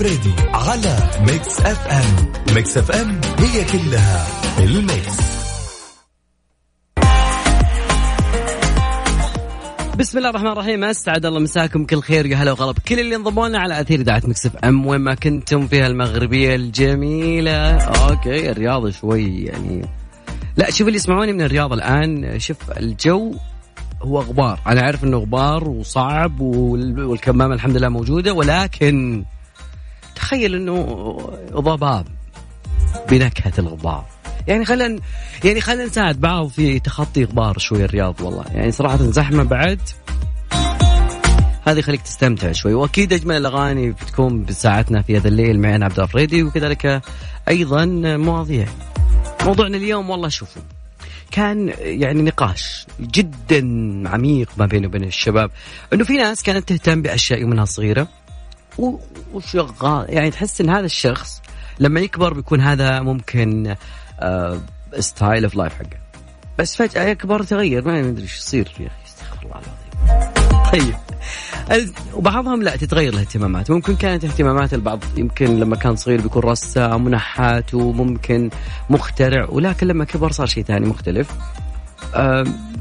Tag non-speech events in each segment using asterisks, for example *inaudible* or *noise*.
الفريدي على Mix FM. Mix FM هي كلها ال mix. بسم الله الرحمن الرحيم. أسعد الله مساكم كل خير يا هلا وغلا. بكل اللي انضموا لنا على أثير إذاعة Mix FM. وين ما كنتم فيها المغربية الجميلة. أوكي الرياض شوي يعني. لا شوف اللي يسمعوني من الرياض الآن. شوف الجو هو غبار. أنا عارف إنه غبار وصعب والكمامة الحمد لله موجودة ولكن تخيل إنه ضباب بنكهة الغبار يعني خلينا يعني خلينا نساعد بعض في تخطي غبار شوي الرياض والله. يعني صراحة زحمة بعد. هذه يخليك تستمتع شوي. وأكيد أجمل الأغاني بتكون بساعتنا في هذا الليل معي أنا عبد الفريدي وكذلك أيضا مواضيع. موضوعنا اليوم والله شوفوا كان يعني نقاش جدا عميق ما بينه وبين الشباب إنه في ناس كانت تهتم بأشياء منها صغيرة. وشغال. يعني تحس إن هذا الشخص لما يكبر بيكون هذا ممكن style of life حقه. بس فجأة يكبر تغير ما ندري إيش يصير يا أخي. استغفر الله العظيم. طيب. وبعضهم لا تتغير الاهتمامات. ممكن كانت اهتمامات البعض يمكن لما كان صغير بيكون رسام منحات وممكن مخترع ولكن لما كبر صار شيء ثاني مختلف.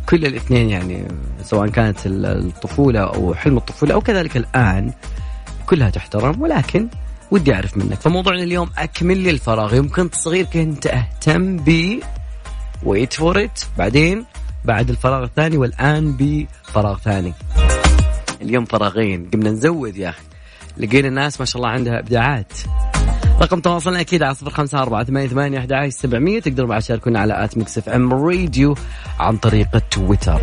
كل الاثنين يعني سواء كانت الطفولة أو حلم الطفولة أو كذلك الآن كلها تحترم ولكن ودي أعرف منك. فموضوعنا اليوم أكمل لي الفراغ يمكن صغير كنت أهتم ب wait for بعدين بعد الفراغ الثاني والآن بفراغ ثاني. اليوم فراغين قمنا نزود يا أخي. لقينا الناس ما شاء الله عندها إبداعات. رقم تواصلنا أكيد على صفر خمسة أربعة ثمانية ثمانية أحد سبعمية. تقدروا بعد تشاركونا على at Mix FM Radio عن طريق تويتر.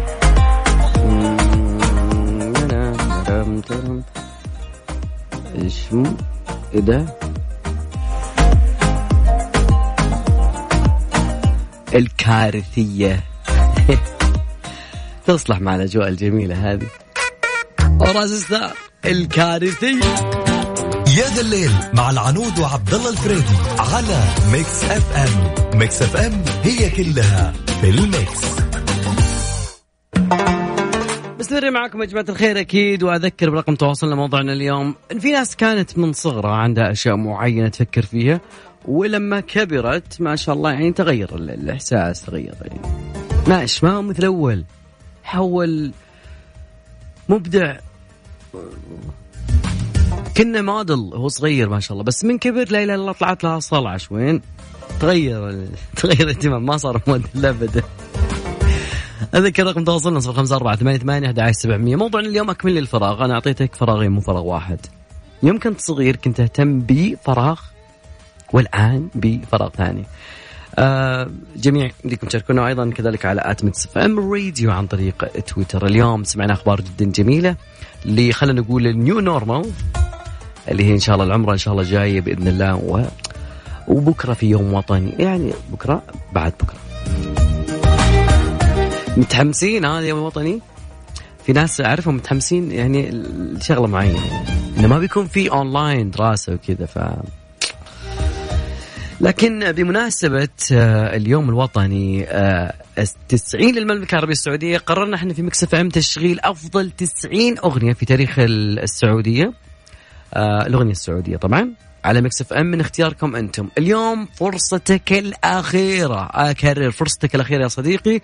إيش إيه ده؟ الكارثية. *laughs* تصلح مع الأجواء الجميلة هذه. وراس ستار الكارثية. يا ذا الليل مع العنود وعبد الله الفريدي على Mix FM. Mix FM هي كلها في ال mix. مستمرين معكم يا جماعة الخير أكيد وأذكر برقم تواصلنا موضوعنا اليوم. إن في ناس كانت من صغرها عندها أشياء معينة تفكر فيها ولما كبرت ما شاء الله يعني تغير الإحساس تغير يعني. ماش ما هو مثل أول؟ حول مبدع. كنا موديل هو صغير ما شاء الله بس من كبر لا إله إلا الله طلعت لها صلعة وين تغير *laughs* تغير الاهتمام ما صار موديل ابدا. أذكر رقم تواصلنا صفر خمسة أربعة ثمانية ثمانية أحد سبعمية. موضوعنا اليوم أكمل لي الفراغ أنا أعطيتك فراغين مو فراغ واحد. يوم كنت صغير كنت أهتم بفراغ والآن بفراغ ثاني. آه جميع بدكم تشاركونا أيضا كذلك على at Mix FM Radio عن طريق تويتر. اليوم سمعنا أخبار جدا جميلة اللي خلينا نقول ال new normal اللي هي إن شاء الله العمره إن شاء الله جاية بإذن الله و... وبكرة في يوم وطني. يعني بكرة بعد بكرة. متحمسين هذا يوم وطني في ناس أعرفهم متحمسين يعني لشغله معينة. إنه ما بيكون في اونلاين دراسة وكذا ف لكن بمناسبة اليوم الوطني التسعين للمملكة العربية السعودية قررنا إحنا في Mix FM تشغيل أفضل تسعين أغنية في تاريخ السعودية. الأغنية السعودية طبعا. على Mix FM من اختياركم أنتم. اليوم فرصتك الأخيرة. أكرر فرصتك الأخيرة يا صديقي.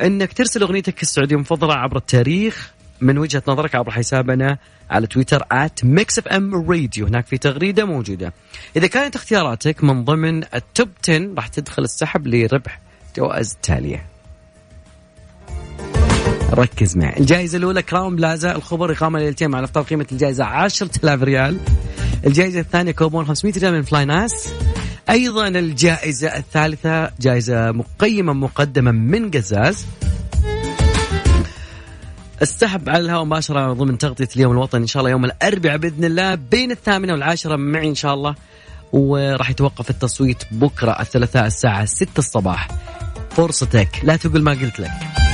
إنك ترسل أغنيتك السعودية المفضله عبر التاريخ من وجهة نظرك عبر حسابنا على تويتر @Mix FM Radio هناك في تغريدة موجودة. إذا كانت اختياراتك من ضمن ال top 10 راح تدخل السحب لربح جوائز التاليه ركز معي. الجائزة الأولى Crowne Plaza الخبر إقامة ليلتين مع الإفطار قيمة الجائزة 10000 ريال. الجائزة الثانية كوبون 500 ريال من flynas أيضا الجائزة الثالثة جائزة مقيمة مقدمة من قزاز. السحب على الهواء مباشرة ضمن تغطية اليوم الوطني. إن شاء الله يوم الأربعاء بإذن الله بين الثامنة والعاشرة معي إن شاء الله. وراح يتوقف التصويت بكرة الثلاثاء الساعة 6 الصباح. فرصتك لا تقول ما قلت لك.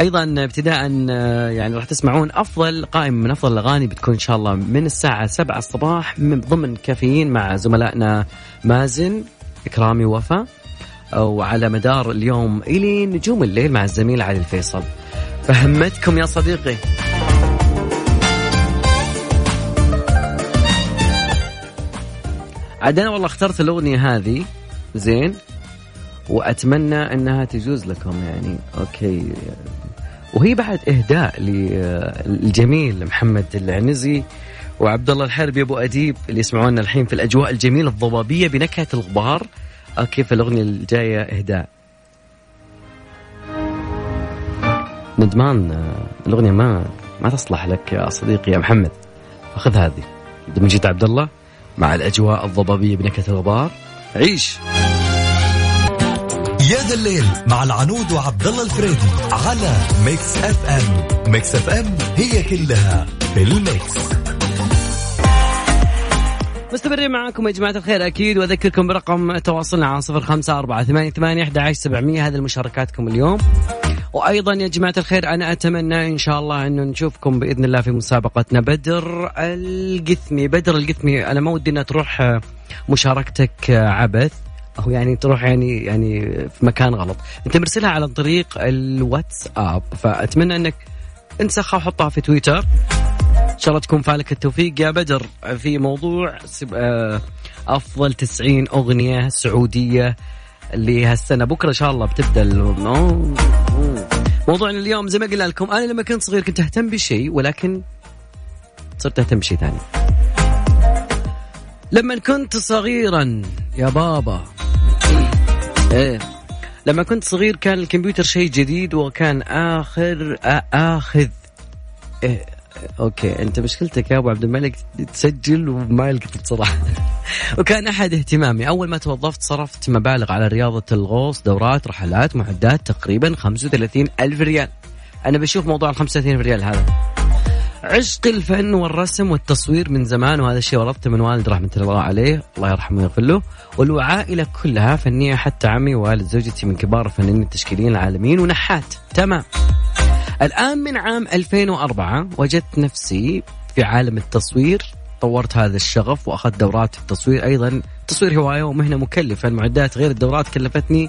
أيضا ابتداء آه، يعني راح تسمعون أفضل قائمة من أفضل الأغاني بتكون إن شاء الله من الساعة 7 الصباح من ضمن كافيين مع زملائنا مازن إكرامي وفا وعلى مدار اليوم إلى نجوم الليل مع الزميل علي الفيصل. فهمتكم يا صديقي؟ عاد أنا والله اخترت الأغنية هذه زين وأتمنى إنها تجوز لكم يعني. أوكي. وهي بعد إهداء للجميل محمد العنزي وعبد الله الحربي أبو أديب اللي يسمعونا الحين في الأجواء الجميلة الضبابية بنكهة الغبار. أوكي فالاغنيه الجاية إهداء. ندمان الأغنية ما ما تصلح لك يا صديقي يا محمد. فخذ هذه. جد عبد الله مع الأجواء الضبابية بنكهة الغبار عيش. يا ذا الليل مع العنود وعبد الله الفريدي على Mix FM. Mix FM هي كلها في ال mix. مستمرين معاكم يا جماعة الخير أكيد وأذكركم برقم تواصلنا على صفر خمسة أربعة ثمانية ثمانية أحد سبعمية. هذه مشاركاتكم اليوم. وأيضا يا جماعة الخير أنا أتمنى إن شاء الله أنه نشوفكم بإذن الله في مسابقتنا. بدر القثمي بدر القثمي أنا ما ودي أنها تروح مشاركتك عبث. أو يعني تروح يعني يعني في مكان غلط. أنت مرسلها على طريق الواتساب. فأتمنى أنك انسخها وحطها في تويتر. إن شاء الله تكون فالك التوفيق. يا بدر في موضوع آه، أفضل 90 أغنية سعودية لهالسنة. بكرة إن شاء الله بتبدأ موضوعنا اليوم زي ما قلنا لكم أنا لما كنت صغير كنت أهتم بشيء ولكن صرت أهتم بشيء ثاني. لما كنت صغيرا يا بابا إيه. لما كنت صغير كان الكمبيوتر شيء جديد وكان آخر آخذ. إيه. أوكي أنت مشكلتك يا أبو عبد الملك تسجل وما يلقط بصراحة. *laughs* وكان أحد اهتمامي. أول ما توظفت صرفت مبالغ على رياضة الغوص دورات رحلات معدات تقريبا 35 ألف ريال. أنا بشوف موضوع ال 35 ألف ريال هذا. عشق الفن والرسم والتصوير من زمان وهذا الشيء ورثته من والد رحمة الله عليه الله يرحمه ويغفر له. والعائله كلها فنية حتى عمي ووالد زوجتي من كبار الفنانين التشكيليين العالميين ونحات. تمام. الآن من عام 2004 وجدت نفسي في عالم التصوير. طورت هذا الشغف وأخذت دورات في التصوير أيضا. تصوير هواية ومهنة مكلفة. المعدات غير الدورات كلفتني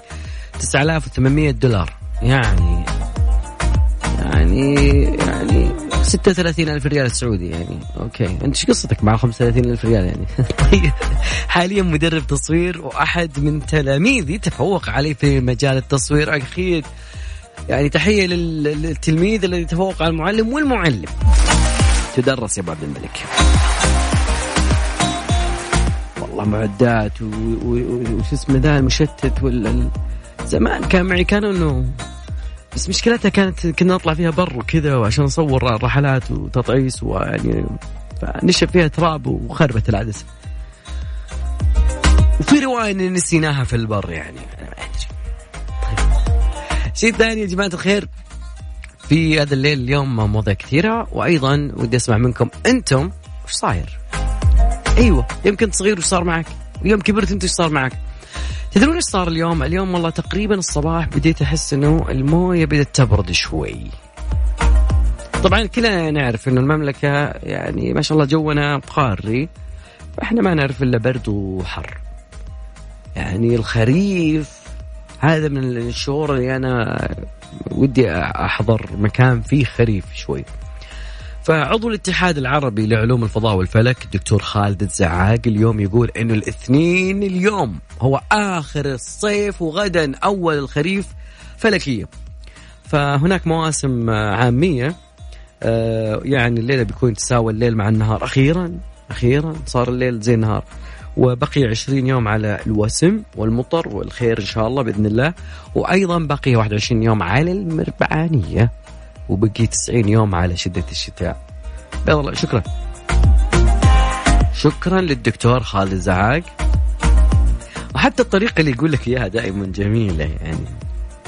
9800 دولار. يعني يعني يعني 36 ألف ريال سعودي يعني. أوكي. أنت إيش قصتك مع 35 ألف ريال يعني؟ *laughs* طيب. حاليا مدرب تصوير وأحد من تلاميذي تفوق علي في مجال التصوير أكيد. يعني تحية للتلميذ الذي تفوق على المعلم والمعلم. تدرس يا عبد الملك. والله معدات وش اسمه ذا المشتت ولا زمان كان معي كانوا إنه بس مشكلتها كانت كنا نطلع فيها بر وكذا وعشان نصور رحلات وتطعيس ويعني فنشف فيها تراب وخربت العدسة وفي رواية ان نسيناها في البر يعني شيء ثاني يا جماعة الخير في هذا الليل اليوم مواضيع كثيرة وأيضا ودي أسمع منكم أنتم وش صاير؟ أيوه يوم كنت صغير وش صار معك؟ ويوم كبرت أنت وش صار معك؟ تدرون إيش صار اليوم؟ اليوم والله تقريبا الصباح بديت أحس إنه الموية بدأت تبرد شوي. طبعا كلنا نعرف إنه المملكة يعني ما شاء الله جونا قاري فإحنا ما نعرف إلا برد وحر. يعني الخريف هذا من الشهور اللي أنا ودي أحضر مكان فيه خريف شوي فعضو الاتحاد العربي لعلوم الفضاء والفلك الدكتور خالد الزعاق اليوم يقول انه الاثنين اليوم هو آخر الصيف وغدا أول الخريف فلكيا فهناك مواسم عامية آه، يعني الليلة بيكون تساوي الليل مع النهار. أخيرا أخيرا صار الليل زي النهار. وبقي 20 يوم على الوسم والمطر والخير إن شاء الله بإذن الله. وأيضا بقي 21 يوم على المربعانية. وبقي 90 يوم على شدة الشتاء. بيض الله شكرا. شكرا للدكتور خالد الزعاق وحتى الطريقة اللي يقول لك إياها دائما جميلة يعني.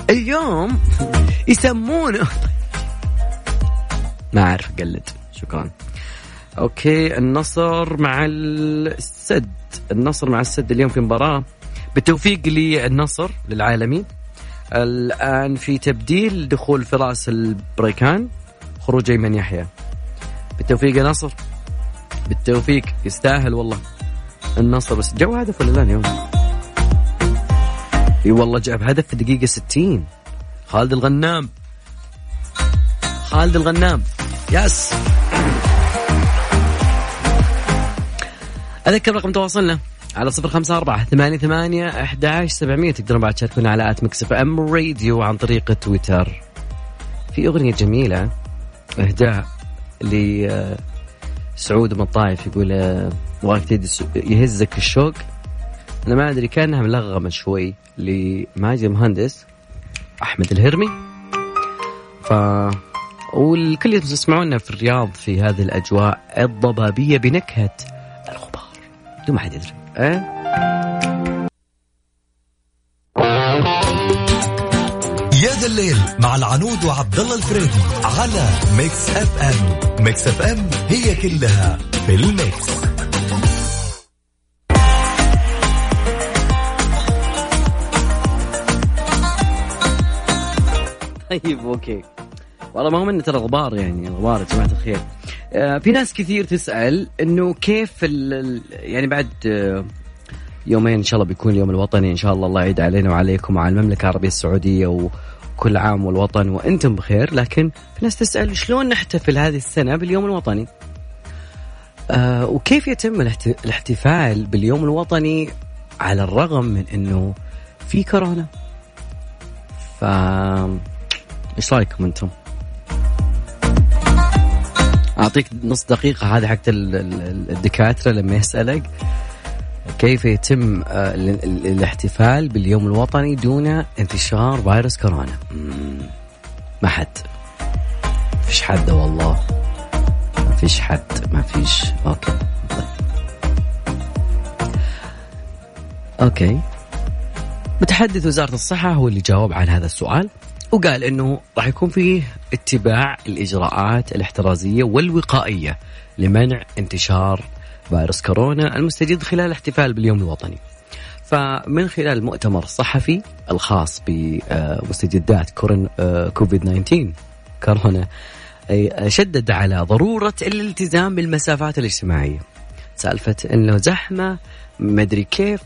اليوم يسمونه *laughs* ما أعرف أقلد شكرا. أوكي النصر مع السد. النصر مع السد اليوم في مباراة. بالتوفيق للنصر للعالمين الآن في تبديل دخول فراس البريكان خروج أيمن يحيى. بالتوفيق يا نصر بالتوفيق يستاهل والله. النصر بس جو هدف ولا لا اليوم؟ إي والله جاب هدف في الدقيقة 60 خالد الغنام. خالد الغنام. Yes. أذكر رقم تواصلنا. على صفر خمسة أربعة ثمانية ثمانية أحد سبعمية. تقدرون بعد تشاركونا على at Mix FM Radio عن طريق تويتر. في أغنية جميلة إهداء لسعود من الطائف يقول ابغاك تدي يهزك الشوق. أنا ما أدري كأنها ملغمة شوي لماجد مهندس أحمد الهرمي. ف والكل تسمعونا في الرياض في هذه الأجواء الضبابية بنكهة الغبار. بدون ما حد يدري. أه؟ يا ذا الليل مع العنود وعبد الله الفريدي على Mix FM. Mix FM هي كلها في ال Mix. طيب okay. والله ما هو منه ترى غبار يعني غبار يا جماعة الخير. في ناس كثير تسأل إنه كيف يعني بعد آه يومين إن شاء الله بيكون اليوم الوطني إن شاء الله الله يعيد علينا وعليكم وعلى المملكة العربية السعودية وكل عام والوطن وأنتم بخير. لكن في ناس تسأل شلون نحتفل هذه السنة باليوم الوطني؟ آه وكيف يتم الاحتفال باليوم الوطني على الرغم من إنه في كورونا؟ ف إيش رأيكم أنتم؟ أعطيك نص دقيقة هذه حقت الدكاترة لما يسألك كيف يتم آه، الاحتفال باليوم الوطني دون انتشار فيروس كورونا. ما حد. فيش حد والله. ما فيش حد. ما فيش okay. okay. متحدث وزارة الصحة هو اللي جاوب عن هذا السؤال. وقال إنه راح يكون فيه اتباع الإجراءات الاحترازية والوقائية لمنع انتشار فيروس كورونا المستجد خلال الاحتفال باليوم الوطني. فمن خلال المؤتمر الصحفي الخاص بمستجدات كوفيد 19 كورونا شدد على ضرورة الالتزام بالمسافات الاجتماعية. سالفة إنه زحمة مدري كيف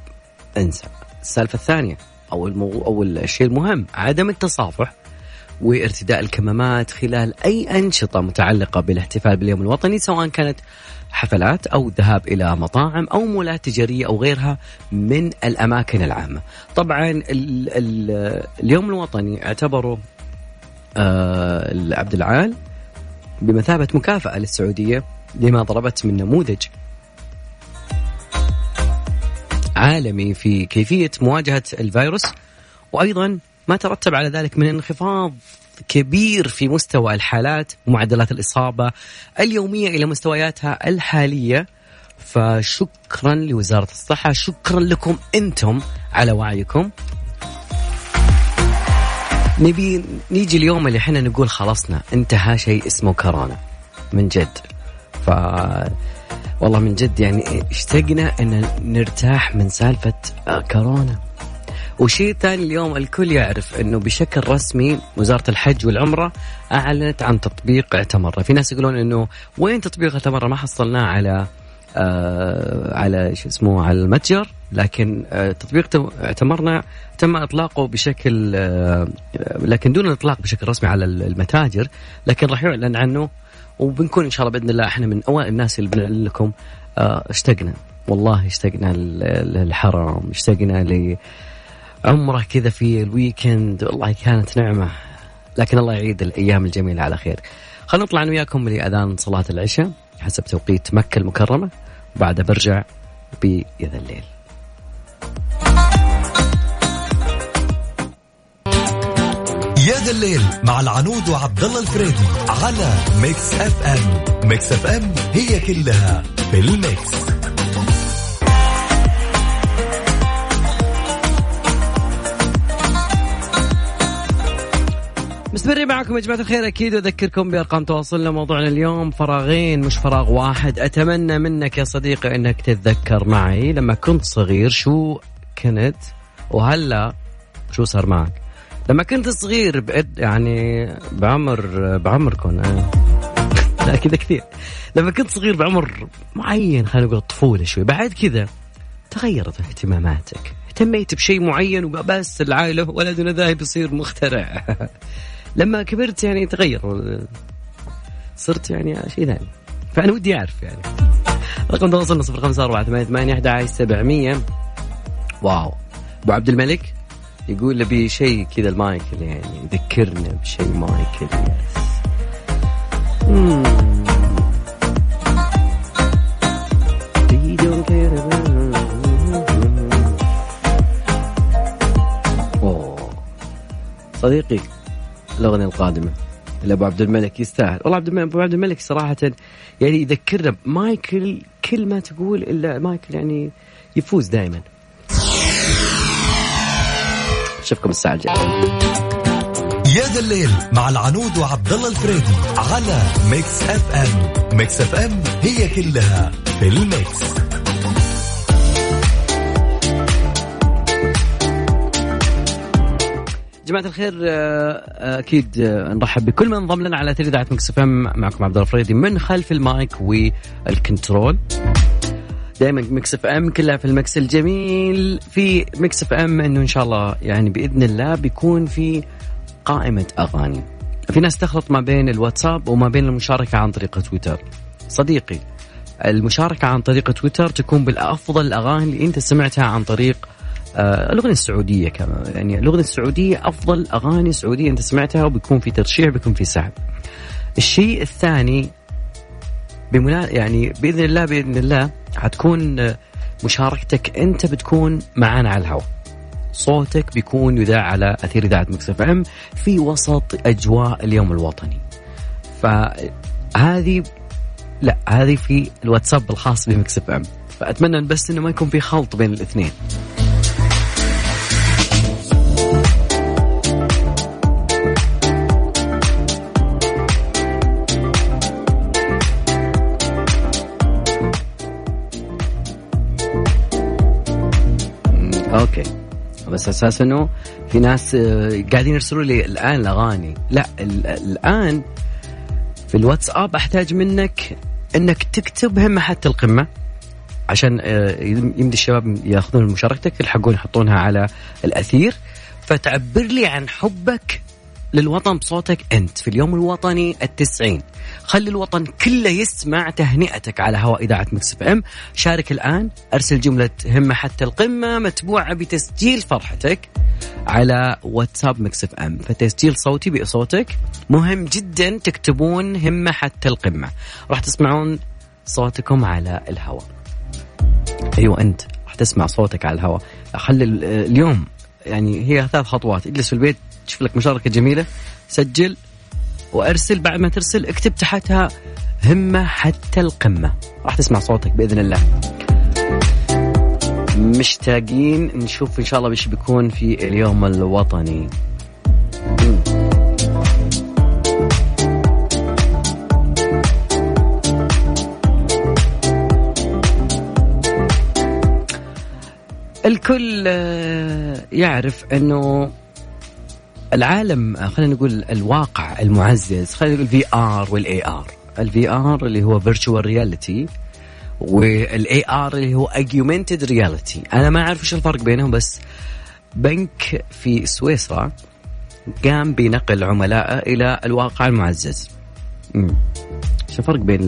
انسى. السالفة الثانية أو المو... أو الشيء المهم عدم التصافح وارتداء الكمامات خلال أي أنشطة متعلقة بالاحتفال باليوم الوطني سواء كانت حفلات أو الذهاب إلى مطاعم أو مولات تجارية أو غيرها من الأماكن العامة. طبعا ال ال اليوم الوطني اعتبره آه عبد العال بمثابة مكافأة للسعودية لما ضربت من نموذج عالمي في كيفية مواجهة الفيروس وأيضا ما ترتب على ذلك من انخفاض كبير في مستوى الحالات ومعدلات الإصابة اليومية إلى مستوياتها الحالية. فشكرا لوزارة الصحة شكرا لكم أنتم على وعيكم. نبي نيجي اليوم اللي إحنا نقول خلصنا انتهى شيء اسمه كورونا من جد. ف والله من جد يعني اشتقنا أن نرتاح من سالفة آه، كورونا. وشيء ثاني اليوم الكل يعرف أنه بشكل رسمي وزارة الحج والعمرة أعلنت عن تطبيق اعتمره، في ناس يقولون أنه وين تطبيق اعتمره ما حصلناه على آه على شو اسمه على المتجر لكن آه تطبيق اعتمرنا تم إطلاقه بشكل آه لكن دون الإطلاق بشكل رسمي على المتاجر لكن راح يعلن عنه وبنكون إن شاء الله بإذن الله إحنا من أوائل الناس اللي بنعلن لكم آه اشتقنا. والله اشتقنا للحرم اشتقنا لعمرة كذا في الويكند والله كانت نعمة. لكن الله يعيد الأيام الجميلة على خير. خلينا نطلع أنا وياكم لأذان صلاة العشاء. حسب توقيت مكة المكرمة. وبعدها برجع يا ذا الليل. يا ذا الليل مع العنود وعبد الله الفريدي على Mix FM. Mix FM هي كلها في ال Mix. مستمرين معكم يا جماعة الخير. أكيد أذكركم بأرقام تواصلنا موضوعنا اليوم. فراغين مش فراغ واحد. أتمنى منك يا صديقي أنك تتذكر معي لما كنت صغير شو كنت وهلا شو صار معك. لما كنت صغير بقد يعني بعمر بعمركم آه. لا كذا كثير. لما كنت صغير بعمر معين خلينا نقول الطفولة شوي بعد كذا تغيرت اهتماماتك. اهتميت بشيء معين وبس العائلة ولدنا ذاهب يصير مخترع. *laughs* لما كبرت يعني تغير. صرت يعني شيء ثاني. فأنا ودي أعرف يعني. رقم تواصلنا صفر خمسة أربعة ثمانية ثمانية أحد سبعمية. واو. أبو عبد الملك. يقول لبي شيء كذا المايكل يعني يذكرنا بشيء مايكل صديقي الأغنية القادمة لأبو عبد الملك يستاهل. والله عبد الملك أبو عبد الملك صراحة يعني يذكرنا مايكل كل ما تقول إلا مايكل يعني يفوز دائما اشوفكم الساعة الجاية. يا ذا الليل مع العنود وعبد الله الفريدي على Mix FM. Mix FM هي كلها في ال Mix. جماعة الخير آه، أكيد آه، نرحب بكل من انضم لنا على تلفزيون Mix FM. معكم عبد الله الفريدي من خلف ال mic وال control. دائما Mix FM كلها في ال mix الجميل. في Mix FM إنه إن شاء الله يعني بإذن الله بيكون في قائمة أغاني. في ناس تخلط ما بين الواتساب وما بين المشاركة عن طريق تويتر. صديقي المشاركة عن طريق تويتر تكون بالأفضل الاغاني اللي أنت سمعتها عن طريق آه الأغنية السعودية كمان. يعني الأغنية السعودية أفضل أغاني سعودية أنت سمعتها وبيكون في ترشيح بيكون في سحب. الشيء الثاني بمنا يعني بإذن الله بإذن الله حتكون مشاركتك انت بتكون معنا على الهواء. صوتك بيكون يذاع على أثير إذاعة Mix FM في وسط أجواء اليوم الوطني. فهذه لا هذه في الواتساب الخاص ب Mix FM. فأتمنى بس إنه ما يكون في خلط بين الاثنين. okay. بس أساس إنه في ناس آه، قاعدين يرسلوا لي الآن الأغاني. لا الآن في الواتساب أحتاج منك إنك تكتب همة حتى القمة. عشان آه، يمدي الشباب ياخذون مشاركتك يلحقون يحطونها على الأثير. فتعبر لي عن حبك للوطن بصوتك أنت في اليوم الوطني التسعين. خلي الوطن كله يسمع تهنئتك على هواء إذاعة Mix FM. شارك الآن أرسل جملة همة حتى القمة متبوعة بتسجيل فرحتك على واتساب Mix FM. فتسجيل صوتي بصوتك مهم جدا تكتبون همة حتى القمة. راح تسمعون صوتكم على الهواء. أيوة أنت راح تسمع صوتك على الهواء. خلي اليوم يعني هي ثلاث خطوات اجلس في البيت تشوف لك مشاركة جميلة. سجل وارسل بعد ما ترسل اكتب تحتها همة حتى القمة. راح تسمع صوتك بإذن الله. مشتاقين نشوف إن شاء الله وش بيكون في اليوم الوطني. الكل آه، يعرف إنه العالم خلينا نقول الواقع المعزز خلينا نقول ال VR وال AR ال VR اللي هو virtual reality وال AR اللي هو augmented reality أنا ما أعرف إيش الفرق بينهم بس بنك في سويسرا قام بنقل عملائه إلى الواقع المعزز. إيش الفرق بين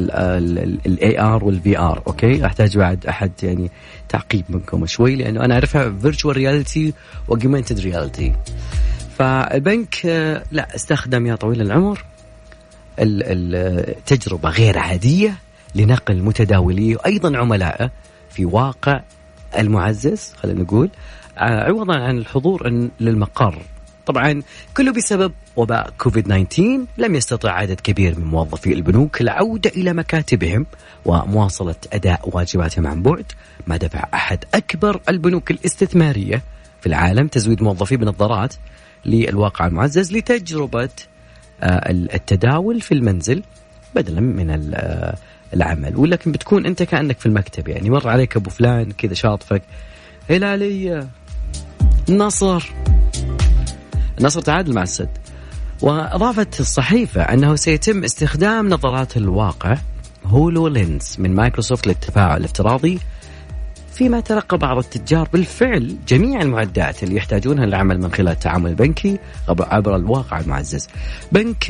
ال AR وال VR okay أحتاج بعد أحد يعني تعقيب منكم شوي لأنه أنا أعرفها virtual reality و augmented reality فالبنك آه، لا استخدم يا طويل العمر التجربة غير عادية لنقل متداوليه وأيضا عملائه في واقع المعزز خلينا نقول. آه، عوضا عن الحضور للمقر. طبعا كله بسبب وباء كوفيد 19 لم يستطع عدد كبير من موظفي البنوك العودة إلى مكاتبهم ومواصلة أداء واجباتهم عن بعد ما دفع أحد أكبر البنوك الاستثمارية في العالم. تزويد موظفي بنظارات للواقع المعزز لتجربة آه، التداول في المنزل بدلا من آه، العمل. ولكن بتكون أنت كأنك في المكتب يعني مر عليك أبو فلان كذا شاطفك. هلالية. النصر النصر تعادل مع السد. وأضافت الصحيفة أنه سيتم استخدام نظارات الواقع HoloLens من مايكروسوفت للتفاعل الافتراضي فيما تلقى بعض التجار بالفعل جميع المعدات اللي يحتاجونها للعمل من خلال التعامل البنكي عبر الواقع المعزز. بنك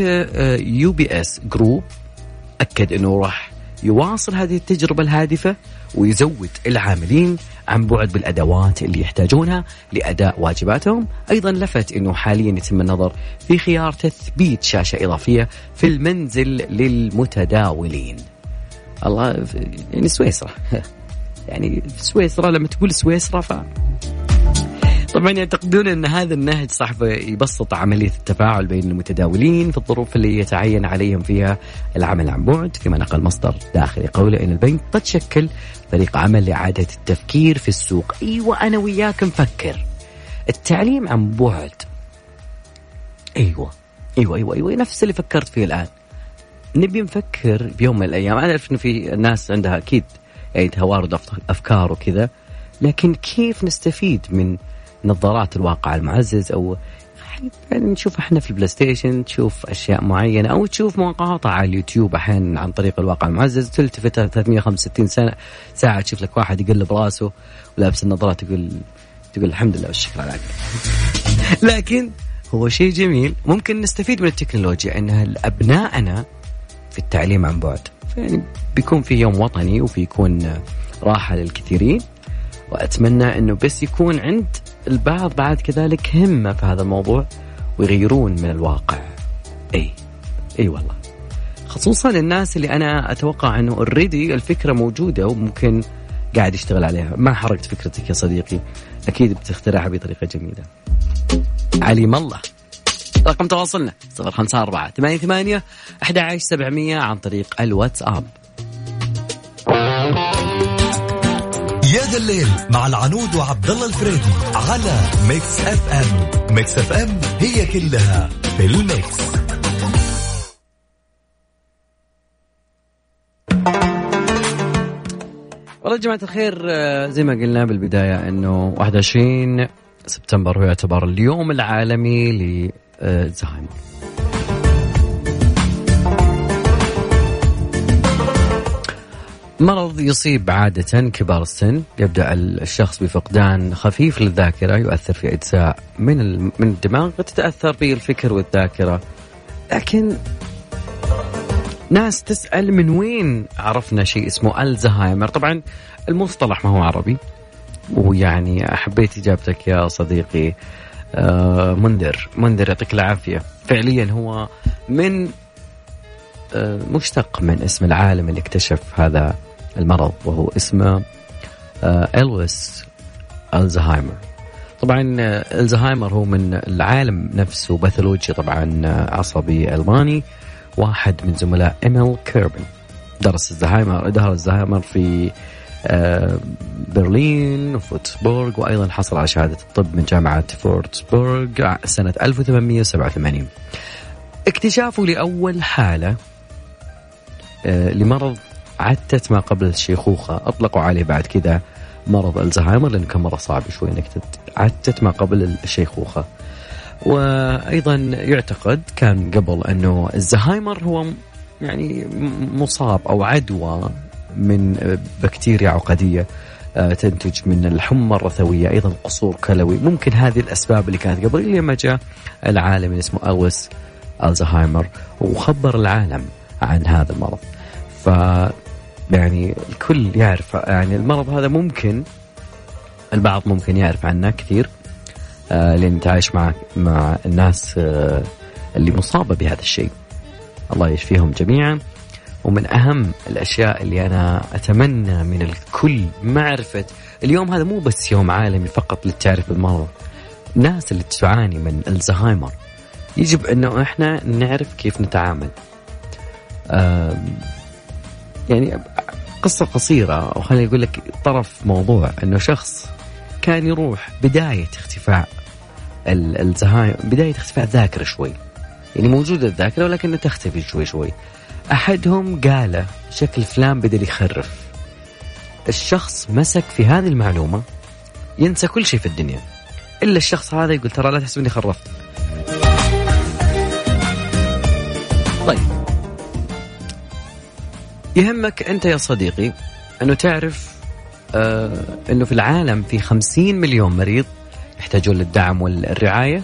UBS Group أكد إنه راح يواصل هذه التجربة الهادفة ويزود العاملين عن بعد بالأدوات اللي يحتاجونها لأداء واجباتهم. أيضا لفت أنه حاليا يتم النظر في خيار تثبيت شاشة إضافية في المنزل للمتداولين. الله يعني سويسرا. *laughs* يعني سويسرا لما تقول سويسرا ف طبعا يعتقدون إن هذا النهج صح يبسط عملية التفاعل بين المتداولين في الظروف اللي يتعين عليهم فيها العمل عن بعد. كما نقل مصدر داخلي قوله إن البنك قد تشكل طريقه عمل لإعادة التفكير في السوق. أيوه أنا وياك نفكر. التعليم عن بعد. أيوه أيوه أيوه أيوه نفس اللي فكرت فيه الآن. نبي نفكر بيوم من الأيام. أنا أعرف إنه في الناس عندها أكيد يعني توارد أفكار وكذا. لكن كيف نستفيد من نظارات الواقع المعزز أو يعني نشوف إحنا في البلاي ستيشن تشوف أشياء معينة أو تشوف مقاطع على اليوتيوب أحيانا عن طريق الواقع المعزز. تلتفت 365 سنة ساعة تشوف لك واحد يقلب راسه ولابس النظارات تقول تقول الحمد لله والشكر على *laughs* لكن هو شيء جميل. ممكن نستفيد من التكنولوجيا إنها ابنائنا في التعليم عن بعد. يعني بيكون في يوم وطني وفي يكون راحة للكثيرين. وأتمنى إنه بس يكون عند البعض بعد كذلك همة في هذا الموضوع ويغيرون من الواقع. إي إي والله. خصوصا الناس اللي أنا أتوقع إنه already الفكرة موجودة وممكن قاعد يشتغل عليها. ما حرقت فكرتك يا صديقي. أكيد بتخترعها بطريقة جميلة. عليم الله. رقم تواصلنا 054 88 11700 عن طريق الواتساب. يا ذا الليل مع العنود وعبد الله الفريدي على Mix FM. Mix FM هي كلها في ال mix. والله يا جماعة الخير آه، زي ما قلنا بالبداية إنه 21 سبتمبر هو يعتبر اليوم العالمي لزهايمر مرض يصيب عادة كبار السن. يبدأ الشخص بفقدان خفيف للذاكرة يؤثر في أجزاء من من الدماغ وتتأثر بالفكر والذاكرة. لكن ناس تسأل من وين عرفنا شيء اسمه الزهايمر؟ طبعا المصطلح ما هو عربي ويعني حبيت إجابتك يا صديقي. منذر منذر يعطيك العافية. فعليا هو من آه، مشتق من اسم العالم اللي اكتشف هذا المرض وهو اسمه آه، ألويس ألزهايمر. طبعا آه، ألزهايمر هو من العالم نفسه pathology طبعا عصبي ألماني واحد من زملاء إيميل كريبلين. درس الزهايمر درس الزهايمر في برلين وفورتسبورغ وأيضا حصل على شهادة الطب من جامعة فورتسبورغ سنة 1887 اكتشافه لأول حالة لمرض عته ما قبل الشيخوخة. أطلقوا عليه بعد كذا مرض الزهايمر لأنه كان مرة صعب شوي إنك عته ما قبل الشيخوخة. وأيضا يعتقد كان قبل أنه الزهايمر هو يعني مصاب أو عدوى من بكتيريا عقدية آه، تنتج من الحمى الرثوية أيضا قصور كلوي. ممكن هذه الأسباب اللي كانت قبل لما جاء العالم اللي اسمه ألويس ألزهايمر وخبر العالم عن هذا المرض. ف يعني الكل يعرف يعني المرض هذا ممكن البعض ممكن يعرف عنه كثير آه لأن تعايش مع مع الناس آه اللي مصابة بهذا الشيء. الله يشفيهم جميعا. ومن أهم الأشياء اللي أنا أتمنى من الكل معرفة اليوم هذا مو بس يوم عالمي فقط للتعرف بالمرض. الناس اللي تعاني من الزهايمر يجب إنه إحنا نعرف كيف نتعامل. يعني قصة قصيرة أو خليني أقول لك طرف موضوع أنه شخص كان يروح بداية اختفاء الزهايمر بداية اختفاء الذاكرة شوي. يعني موجودة الذاكرة ولكنها تختفي شوي شوي. أحدهم قال شكل فلان بدل يخرف. الشخص مسك في هذه المعلومة ينسى كل شيء في الدنيا. إلا الشخص هذا يقول ترى لا تحسب إني خرفت. طيب. يهمك أنت يا صديقي أنه تعرف آه أنه في العالم في خمسين مليون مريض يحتاجون للدعم والرعاية.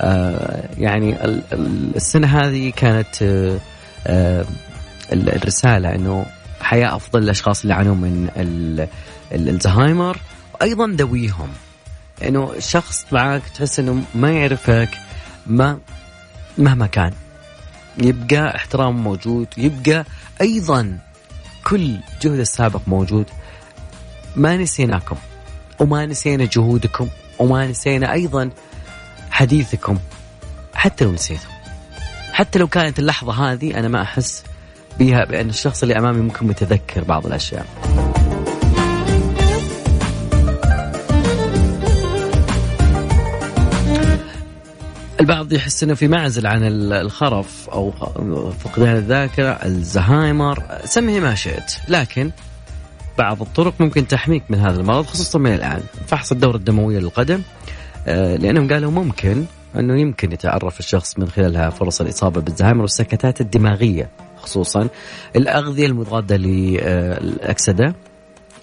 آه يعني السنة هذه كانت آه, آه، الرسالة أنه حياة أفضل للاشخاص اللي يعانون من الزهايمر وأيضا ذويهم. إنه شخص معك تحس إنه ما يعرفك ما مهما كان. يبقى احترام موجود يبقى أيضا كل جهد السابق موجود. ما نسيناكم وما نسينا جهودكم وما نسينا أيضا حديثكم حتى لو نسيتم. حتى لو كانت اللحظة هذه أنا ما أحس بها بأن الشخص اللي أمامي ممكن متذكر بعض الأشياء. البعض يحس إنه في معزل عن الخرف أو فقدان الذاكرة الزهايمر سميه ما شئت. لكن بعض الطرق ممكن تحميك من هذا المرض خصوصا من الآن. فحص الدورة الدموية للقدم آه، لأنهم قالوا ممكن أنه يمكن يتعرف الشخص من خلالها فرص الإصابة بالزهايمر والسكتات الدماغية خصوصا الأغذية المضادة للأكسدة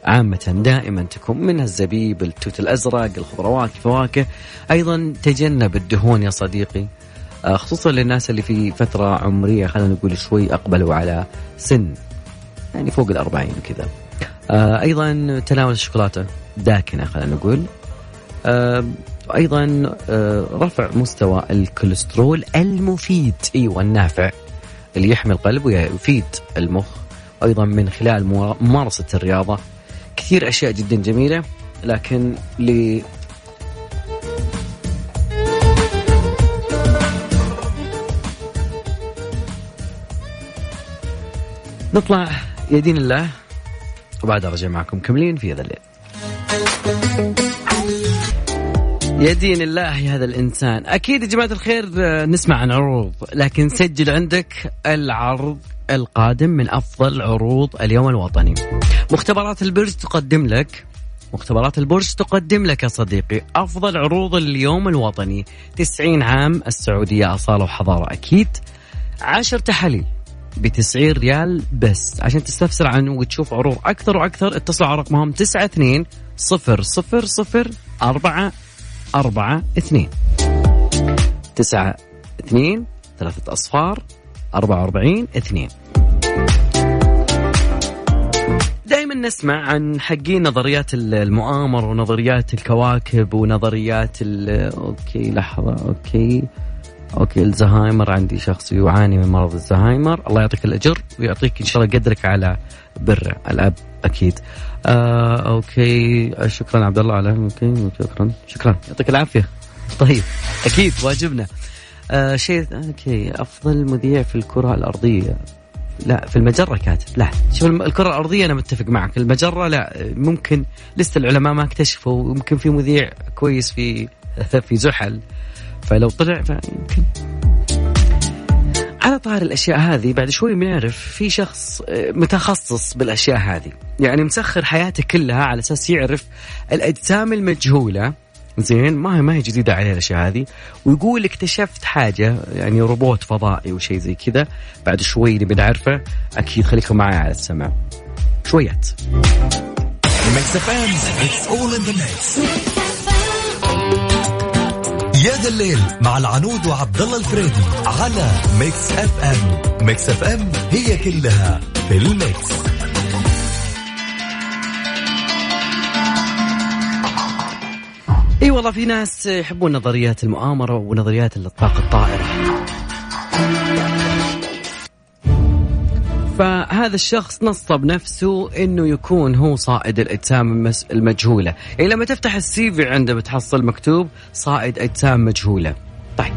عامة دائما تكون منها الزبيب التوت الأزرق الخضروات الفواكه. أيضا تجنب الدهون يا صديقي آه، خصوصا للناس اللي في فترة عمرية خلينا نقول شوي أقبلوا على سن يعني فوق الأربعين كذا. آه، أيضا تناول الشوكولاتة داكنة خلينا نقول. آه، أيضا رفع مستوى الكوليسترول المفيد. أيوة النافع اللي يحمي القلب ويفيد المخ. أيضا من خلال ممارسة الرياضة. كثير أشياء جدا جميلة لكن ل نطلع يا دين الله. وبعد ارجع معكم كملين في هذا الليل يا دين الله يا هذا الإنسان. أكيد يا جماعة الخير نسمع عن عروض لكن سجل عندك العرض القادم من أفضل عروض اليوم الوطني. مختبرات البرج تقدم لك مختبرات البرج تقدم لك يا صديقي أفضل عروض اليوم الوطني. 90 عام السعودية أصالة وحضارة أكيد 10 تحاليل ب 90 ريال بس. عشان تستفسر عنه وتشوف عروض أكثر وأكثر اتصلوا على رقمهم 92 000 4 4 2 9 2 ثلاثة أصفار 44 2 دائما نسمع عن حقين نظريات المؤامرة ونظريات الكواكب ونظريات okay لحظة okay. okay الزهايمر عندي شخص يعاني من مرض الزهايمر. الله يعطيك الأجر ويعطيك إن شاء الله قدرك على بر الأب. أكيد. آه okay. شكرا عبد الله على okay شكرا. شكرا. يعطيك العافية. طيب أكيد واجبنا. آه شيء أوكي. أفضل مذيع في الكرة الأرضية. لا في المجرة كاتب. لا. شوف الكرة الأرضية أنا متفق معك. المجرة لا. ممكن لسه العلماء ما اكتشفوا. يمكن في مذيع كويس في *laughs* في زحل. فلو طلع فيمكن. على طار الأشياء هذه بعد شوي بنعرف في شخص آه، متخصص بالأشياء هذه. يعني مسخر حياته كلها على أساس يعرف الأجسام المجهولة. زين ما هي ما هي جديدة عليه الأشياء هذه. ويقول اكتشفت حاجة يعني روبوت فضائي وشيء زي كذا. بعد شوي نبي نعرفه. أكيد خليكم معي على السمع شويات. يا ذا الليل مع العنود وعبد الله الفريدي على ميكس اف ام ميكس اف ام هي كلها في ال mix. إي والله في ناس يحبون نظريات المؤامرة ونظريات الأطباق الطائرة. فهذا الشخص نصب نفسه إنه يكون هو صائد الاجسام المجهولة، يعني لما تفتح ال CV عنده بتحصل مكتوب صائد اجسام مجهولة. طيب.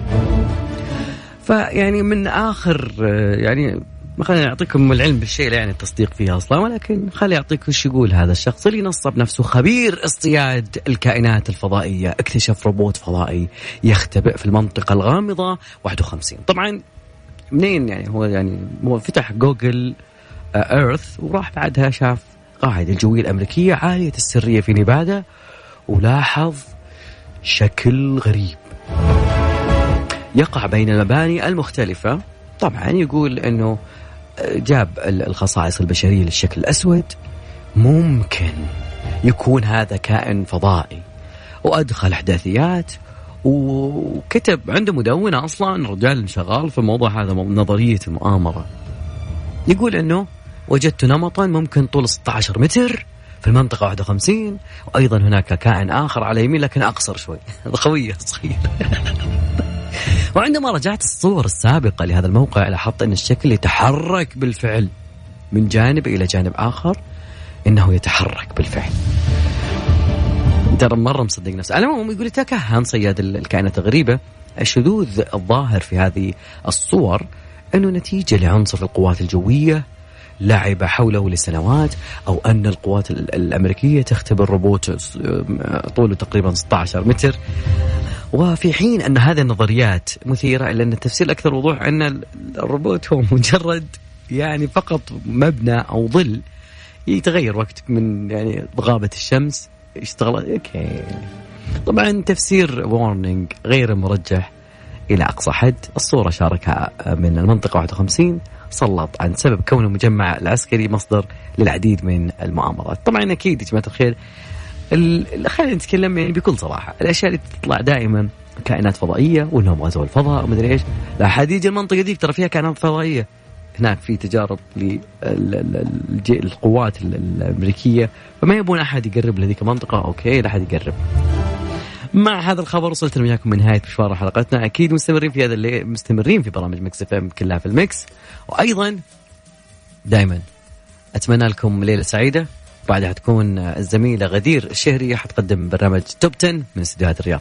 فيعني من آخر يعني ما خلينا نعطيكم العلم بالشيء لا يعني التصديق فيه أصلا ولكن خلي يعطيك وش يقول هذا الشخص اللي نصب نفسه خبير اصطياد الكائنات الفضائية، اكتشف روبوت فضائي يختبئ في المنطقة الغامضة 51 طبعا منين يعني؟ هو يعني هو فتح جوجل ايرث وراح بعدها شاف قاعدة الجوية الأمريكية عاليه السرية في نيفادا ولاحظ شكل غريب. يقع بين المباني المختلفة. طبعا يقول إنه جاب الخصائص البشرية للشكل الأسود. ممكن يكون هذا كائن فضائي. وأدخل إحداثيات وكتب عنده مدونة أصلا رجال شغال في الموضوع هذا نظرية المؤامرة. يقول أنه وجدت نمطا ممكن طول 16 متر في المنطقة 51 وأيضا هناك كائن آخر على يمين لكن أقصر شوي. *laughs* خوية صغير *laughs* وعندما رجعت الصور السابقة لهذا الموقع لاحظت أن الشكل يتحرك بالفعل من جانب إلى جانب آخر إنه يتحرك بالفعل. ترى مرة مصدق نفسه. على العموم يقول يتكهن صياد الكائنات الغريبة الشذوذ الظاهر في هذه الصور أنه نتيجة لعنصر القوات الجوية لعب حوله لسنوات أو أن القوات الأمريكية تختبر روبوت طوله تقريبا 16 متر. وفي حين أن هذه النظريات مثيرة إلا أن التفسير الأكثر وضوح أن الروبوت هو مجرد يعني فقط مبنى أو ظل يتغير وقت من يعني غابت الشمس. اشتغل okay. طبعا تفسير وارينج غير مرجح إلى أقصى حد. الصورة شاركها من المنطقة 51 سلط عن سبب كون المجمع العسكري مصدر للعديد من المؤامرات. طبعا أكيد يا جماعة الخير خلينا نتكلم يعني بكل صراحة. الأشياء اللي تطلع دائما كائنات فضائية وانهم غزوا الفضاء ومدري إيش. لا حد يجي المنطقة دي ترى فيها كائنات فضائية. هناك في تجارب للقوات الأمريكية. فما يبون أحد يقرب لهذيك المنطقة okay لا أحد يقرب. مع هذا الخبر وصلت وياكم من نهاية مشوار حلقتنا. أكيد مستمرين في هذا اللي مستمرين في برامج Mix FM كلها في ال mix وأيضا دائما أتمنى لكم ليلة سعيدة. بعدها تكون الزميلة غدير الشهريه حتقدم برنامج توب 10 من استديوهات الرياض.